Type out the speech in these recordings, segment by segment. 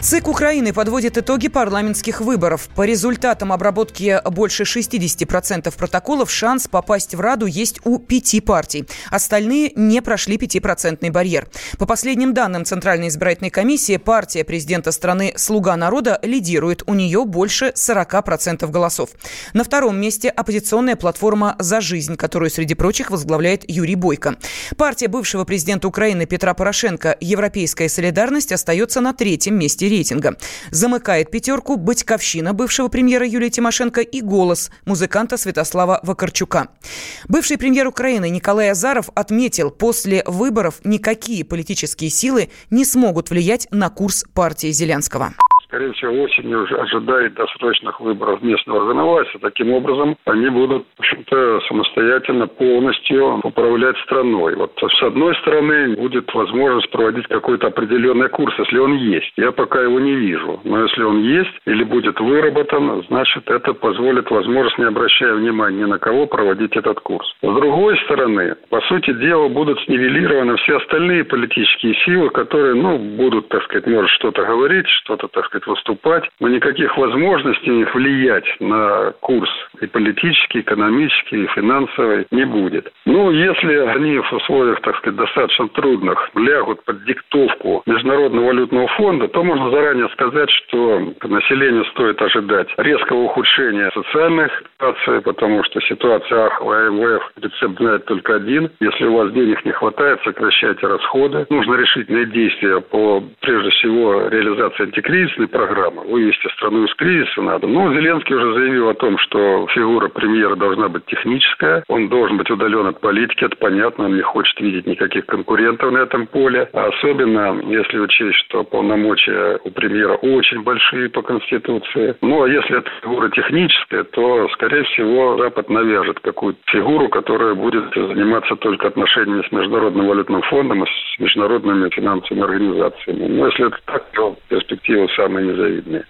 ЦИК Украины подводит итоги парламентских выборов. По результатам обработки больше 60% протоколов шанс попасть в Раду есть у пяти партий. Остальные не прошли 5% барьер. По последним данным Центральной избирательной комиссии, партия президента страны «Слуга народа» лидирует. У нее больше 40% голосов. На втором месте оппозиционная платформа «За жизнь», которую, среди прочих, возглавляет Юрий Бойко. Партия бывшего президента Украины Петра Порошенко «Европейская солидарность» остается на третьем месте рейтинга. Замыкает пятерку «Батьковщина» бывшего премьера Юлия Тимошенко и «Голос» музыканта Святослава Вакарчука. Бывший премьер Украины Николай Азаров отметил, после выборов никакие политические силы не смогут влиять на курс партии Зеленского скорее всего, осенью уже ожидает досрочных выборов местного органовластия. Таким образом, они будут, в общем-то, самостоятельно полностью управлять страной. Вот с одной стороны, будет возможность проводить какой-то определенный курс, если он есть. Я пока его не вижу. Но если он есть или будет выработан, значит, это позволит возможность, не обращая внимания ни на кого, проводить этот курс. С другой стороны, по сути дела, будут снивелированы все остальные политические силы, которые, ну, будут, так сказать, может что-то говорить, что-то, так сказать, сказать, выступать, но никаких возможностей влиять на курс и политический, экономический, и финансовый не будет. Ну, если они в условиях, так сказать, достаточно трудных лягут под диктовку Международного валютного фонда, то можно заранее сказать, что населению стоит ожидать резкого ухудшения социальной ситуации, потому что ситуация аховая, МВФ рецепт знает только один. Если у вас денег не хватает, сокращайте расходы. Нужно решительные действия по, прежде всего, реализации антикризисной программа. Вывести страну из кризиса надо. Но Зеленский уже заявил о том, что фигура премьера должна быть техническая. Он должен быть удален от политики, это понятно. Он не хочет видеть никаких конкурентов на этом поле. А особенно, если учесть, что полномочия у премьера очень большие по Конституции. Ну, а если это фигура техническая, то, скорее всего, Запад навяжет какую-то фигуру, которая будет заниматься только отношениями с Международным валютным фондом и с международными финансовыми организациями. Но если это так, то перспективы самые самые незавидные.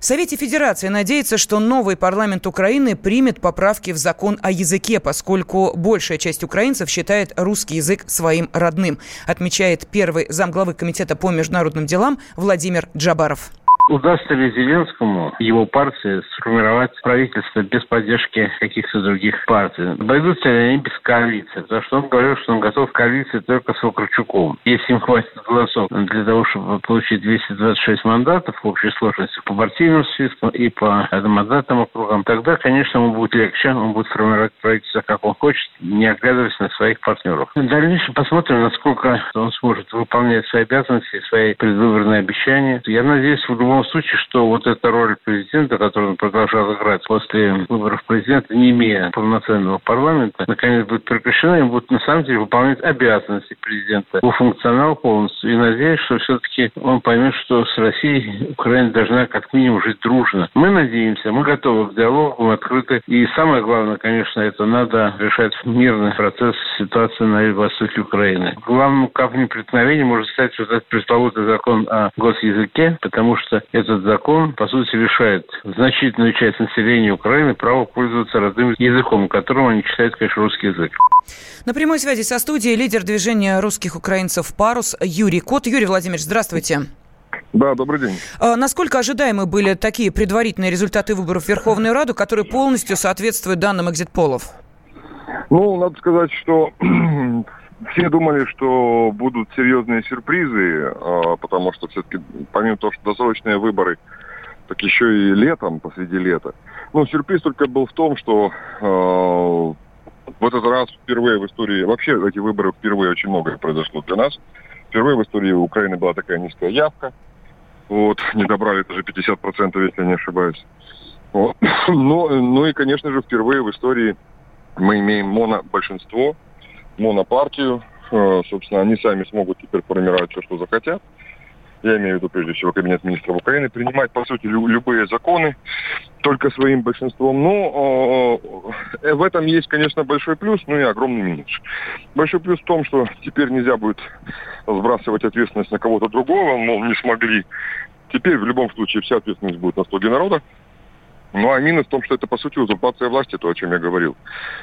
В Совете Федерации надеется, что новый парламент Украины примет поправки в закон о языке, поскольку большая часть украинцев считает русский язык своим родным, отмечает первый замглавы Комитета по международным делам Владимир Джабаров. Удастся ли Зеленскому, его партии, сформировать правительство без поддержки каких-то других партий? Обойдутся ли они без коалиции? Потому что он говорил, что он готов к коалиции только с Вакарчуком. Если им хватит голосов для того, чтобы получить 226 мандатов в общей сложности по партийным спискам и по одномандатным округам, тогда, конечно, ему будет легче, он будет формировать правительство, как он хочет, не оглядываясь на своих партнеров. В посмотрим, насколько он сможет выполнять свои обязанности, свои предвыборные обещания. Я надеюсь, в любом любом случае, что вот эта роль президента, которую он продолжал играть после выборов президента, не имея полноценного парламента, наконец будет прекращена и будет на самом деле выполнять обязанности президента по функционалу полностью. И надеюсь, что все-таки он поймет, что с Россией Украина должна как минимум жить дружно. Мы надеемся, мы готовы к диалогу, мы открыты. И самое главное, конечно, это надо решать мирный процесс ситуации на востоке Украины. Главным камнем преткновения может стать вот этот пресловутый закон о госязыке, потому что этот закон, по сути, лишает значительную часть населения Украины права пользоваться родным языком, которым они считают, конечно, русский язык. На прямой связи со студией лидер движения русских украинцев «Парус» Юрий Кот. Юрий Владимирович, здравствуйте. Да, добрый день. А насколько ожидаемы были такие предварительные результаты выборов в Верховную Раду, которые полностью соответствуют данным экзит-полов? Ну, надо сказать, что все думали, что будут серьезные сюрпризы, а, потому что все-таки, помимо того, что досрочные выборы, так еще и летом, посреди лета. Ну, сюрприз только был в том, что э, в этот раз впервые в истории, вообще эти выборы впервые очень многое произошло для нас. Впервые в истории Украины была такая низкая явка. Вот, не добрали даже 50%, если не ошибаюсь. Вот. Ну, ну и, конечно же, впервые в истории мы имеем монобольшинство, монопартию. Э, собственно, они сами смогут теперь формировать все, что захотят. Я имею в виду, прежде всего, Кабинет министров Украины, принимать, по сути, лю- любые законы только своим большинством. Но э, в этом есть, конечно, большой плюс, но и огромный минус. Большой плюс в том, что теперь нельзя будет сбрасывать ответственность на кого-то другого, мол, не смогли. Теперь в любом случае вся ответственность будет на слуги народа. Ну а минус в том, что это по сути узурпация власти, то, о чем я говорил.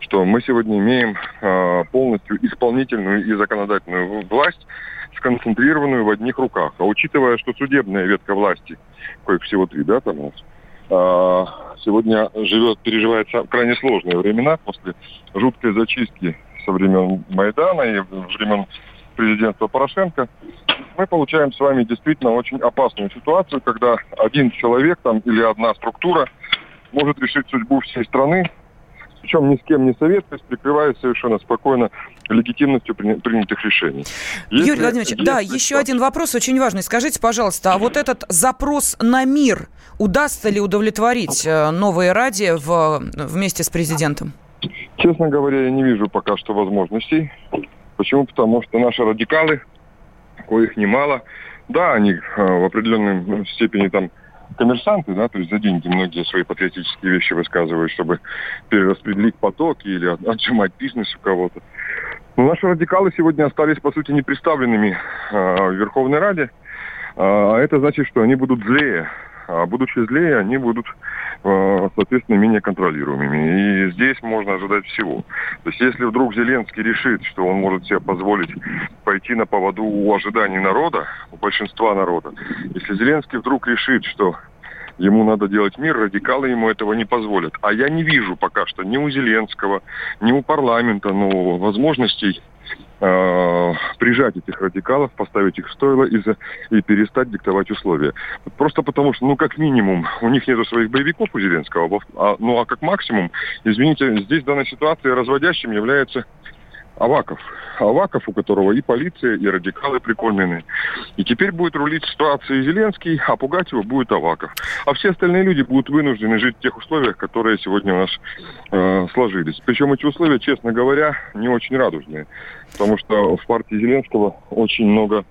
Что мы сегодня имеем э, полностью исполнительную и законодательную власть, сконцентрированную в одних руках. А учитывая, что судебная ветка власти, коих всего три, да, там у нас, э, сегодня живет, переживает крайне сложные времена после жуткой зачистки со времен Майдана и времен президентства Порошенко, мы получаем с вами действительно очень опасную ситуацию, когда один человек там или одна структура может решить судьбу всей страны, причем ни с кем не советуясь, прикрываясь совершенно спокойно легитимностью принятых решений. Если, Юрий Владимирович, да, еще один вопрос очень важный. Скажите, пожалуйста, а вот этот запрос на мир удастся ли удовлетворить э, новые ради в, вместе с президентом? Честно говоря, я не вижу пока что возможностей. Почему? Потому что наши радикалы, коих немало, да, они э, в определенной степени там коммерсанты, да, то есть за деньги многие свои патриотические вещи высказывают, чтобы перераспределить потоки или отжимать бизнес у кого-то. Но наши радикалы сегодня остались, по сути, непредставленными э, в Верховной Раде. А это значит, что они будут злее. А будучи злее, они будут Э, соответственно, менее контролируемыми. И здесь можно ожидать всего. То есть если вдруг Зеленский решит, что он может себе позволить пойти на поводу у ожиданий народа, у большинства народа, если Зеленский вдруг решит, что ему надо делать мир, радикалы ему этого не позволят. А я не вижу пока что ни у Зеленского, ни у парламента ну, возможностей э, прижать этих радикалов, поставить их в стойло и, за, и перестать диктовать условия. Просто потому что, ну, как минимум, у них нету своих боевиков у Зеленского, а, ну, а как максимум, извините, здесь в данной ситуации разводящим является Аваков. Аваков, у которого и полиция, и радикалы прикормлены. И теперь будет рулить ситуацией Зеленский, а пугать его будет Аваков. А все остальные люди будут вынуждены жить в тех условиях, которые сегодня у нас э, сложились. Причем эти условия, честно говоря, не очень радужные. Потому что в партии Зеленского очень много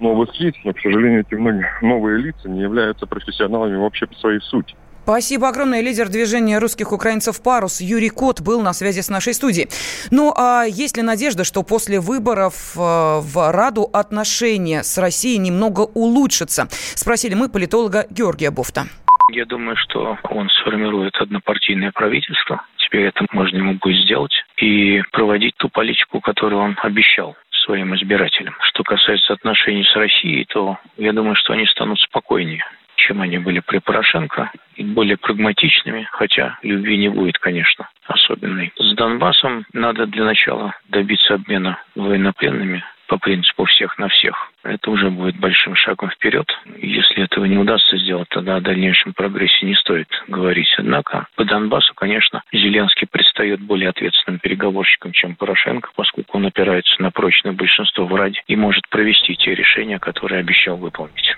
новых лиц, но, к сожалению, эти многие новые лица не являются профессионалами вообще по своей сути. Спасибо огромное. Лидер движения русских украинцев «Парус» Юрий Кот был на связи с нашей студией. Ну, а есть ли надежда, что после выборов э, в Раду отношения с Россией немного улучшатся? Спросили мы политолога Георгия Буфта. Я думаю, что он сформирует однопартийное правительство. Теперь это можно ему будет сделать и проводить ту политику, которую он обещал своим избирателям. Что касается отношений с Россией, то я думаю, что они станут спокойнее чем они были при Порошенко, и более прагматичными, хотя любви не будет, конечно, особенной. С Донбассом надо для начала добиться обмена военнопленными по принципу всех на всех. Это уже будет большим шагом вперед. Если этого не удастся сделать, тогда о дальнейшем прогрессе не стоит говорить. Однако по Донбассу, конечно, Зеленский предстает более ответственным переговорщиком, чем Порошенко, поскольку он опирается на прочное большинство в Раде и может провести те решения, которые обещал выполнить.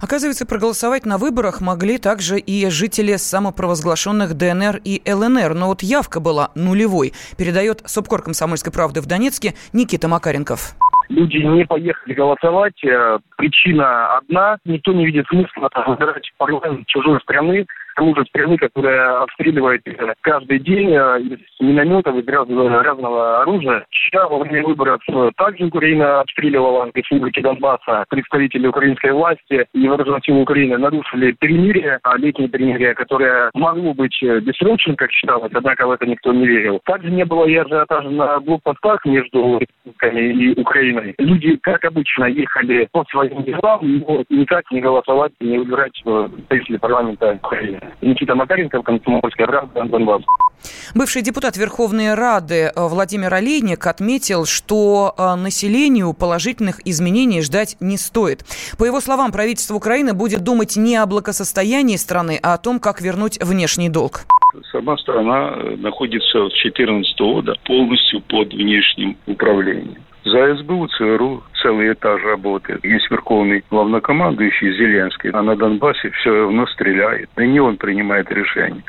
Оказывается, проголосовать на выборах могли также и жители самопровозглашенных ДНР и ЛНР. Но вот явка была нулевой, передает Субкор комсомольской правды в Донецке Никита Макаренков люди не поехали голосовать. Э, причина одна. Никто не видит смысла выбирать парламент чужой страны, тому же страны, которая обстреливает э, каждый день э, из минометов, из разного, разного оружия. Вчера во время выборов э, также Украина обстреливала республики Донбасса. Представители украинской власти и вооруженных сил Украины нарушили перемирие, а летнее перемирие, которое могло быть бессрочным, как считалось, однако в это никто не верил. Также не было и ажиотажа на блокпостах между республиками и Украиной. Люди, как обычно, ехали по своим делам, но никак не голосовать, не выбирать представителей парламента Украины. Никита Макаренко, Комсомольская правда, Донбасс. Бывший депутат Верховной Рады э, Владимир Олейник отметил, что э, населению положительных изменений ждать не стоит. По его словам, правительство Украины будет думать не о благосостоянии страны, а о том, как вернуть внешний долг. Сама страна э, находится с 2014 года полностью под внешним управлением. За СБУ, ЦРУ целый этаж работает. Есть верховный главнокомандующий Зеленский, а на Донбассе все равно стреляет. И не он принимает решение.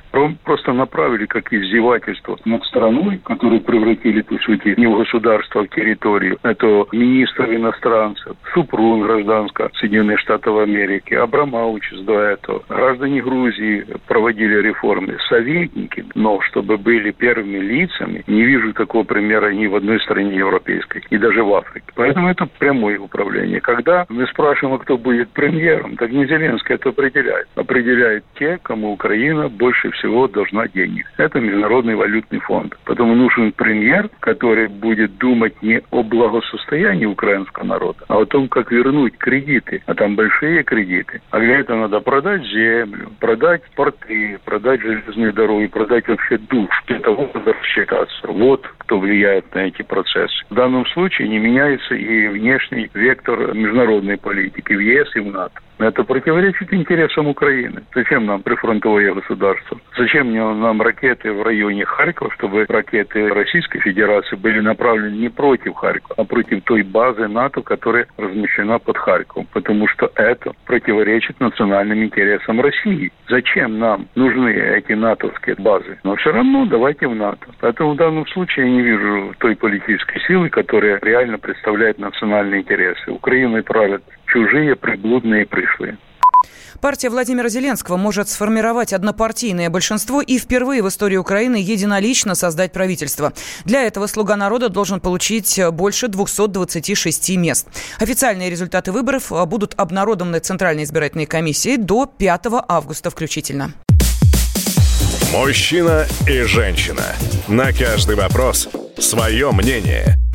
Просто направили как издевательство над страной, которую превратили, по сути, не в государство, а в территорию. Это министр иностранцев, Супрун гражданского Соединенных Штатов Америки, Абрамович до этого. Граждане Грузии проводили реформы. Советники, но чтобы были первыми лицами, не вижу такого примера ни в одной стране европейской, и даже в Африке. Поэтому это прямое управление. Когда мы спрашиваем, а кто будет премьером, так не Зеленский это определяет. Определяет те, кому Украина больше всего должна денег. Это Международный валютный фонд. Поэтому нужен премьер, который будет думать не о благосостоянии украинского народа, а о том, как вернуть кредиты. А там большие кредиты. А для этого надо продать землю, продать порты, продать железные дороги, продать вообще душ. Для того, чтобы рассчитаться. Вот кто влияет на эти процессы. В данном случае не меняется и внешний вектор международной политики в ЕС и в НАТО. Это противоречит интересам Украины. Зачем нам прифронтовое государство? Зачем нам ракеты в районе Харькова, чтобы ракеты Российской Федерации были направлены не против Харькова, а против той базы НАТО, которая размещена под Харьковом? Потому что это противоречит национальным интересам России. Зачем нам нужны эти натовские базы? Но все равно давайте в НАТО. Поэтому в данном случае я не вижу той политической силы, которая реально представляет национальные интересы. Украиной правят чужие, приблудные пришлые. Партия Владимира Зеленского может сформировать однопартийное большинство и впервые в истории Украины единолично создать правительство. Для этого «Слуга народа» должен получить больше 226 мест. Официальные результаты выборов будут обнародованы Центральной избирательной комиссией до 5 августа включительно. Мужчина и женщина. На каждый вопрос свое мнение.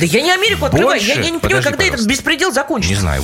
Да я не Америку открываю. Я, я не понимаю, когда этот беспредел закончится. Не знаю.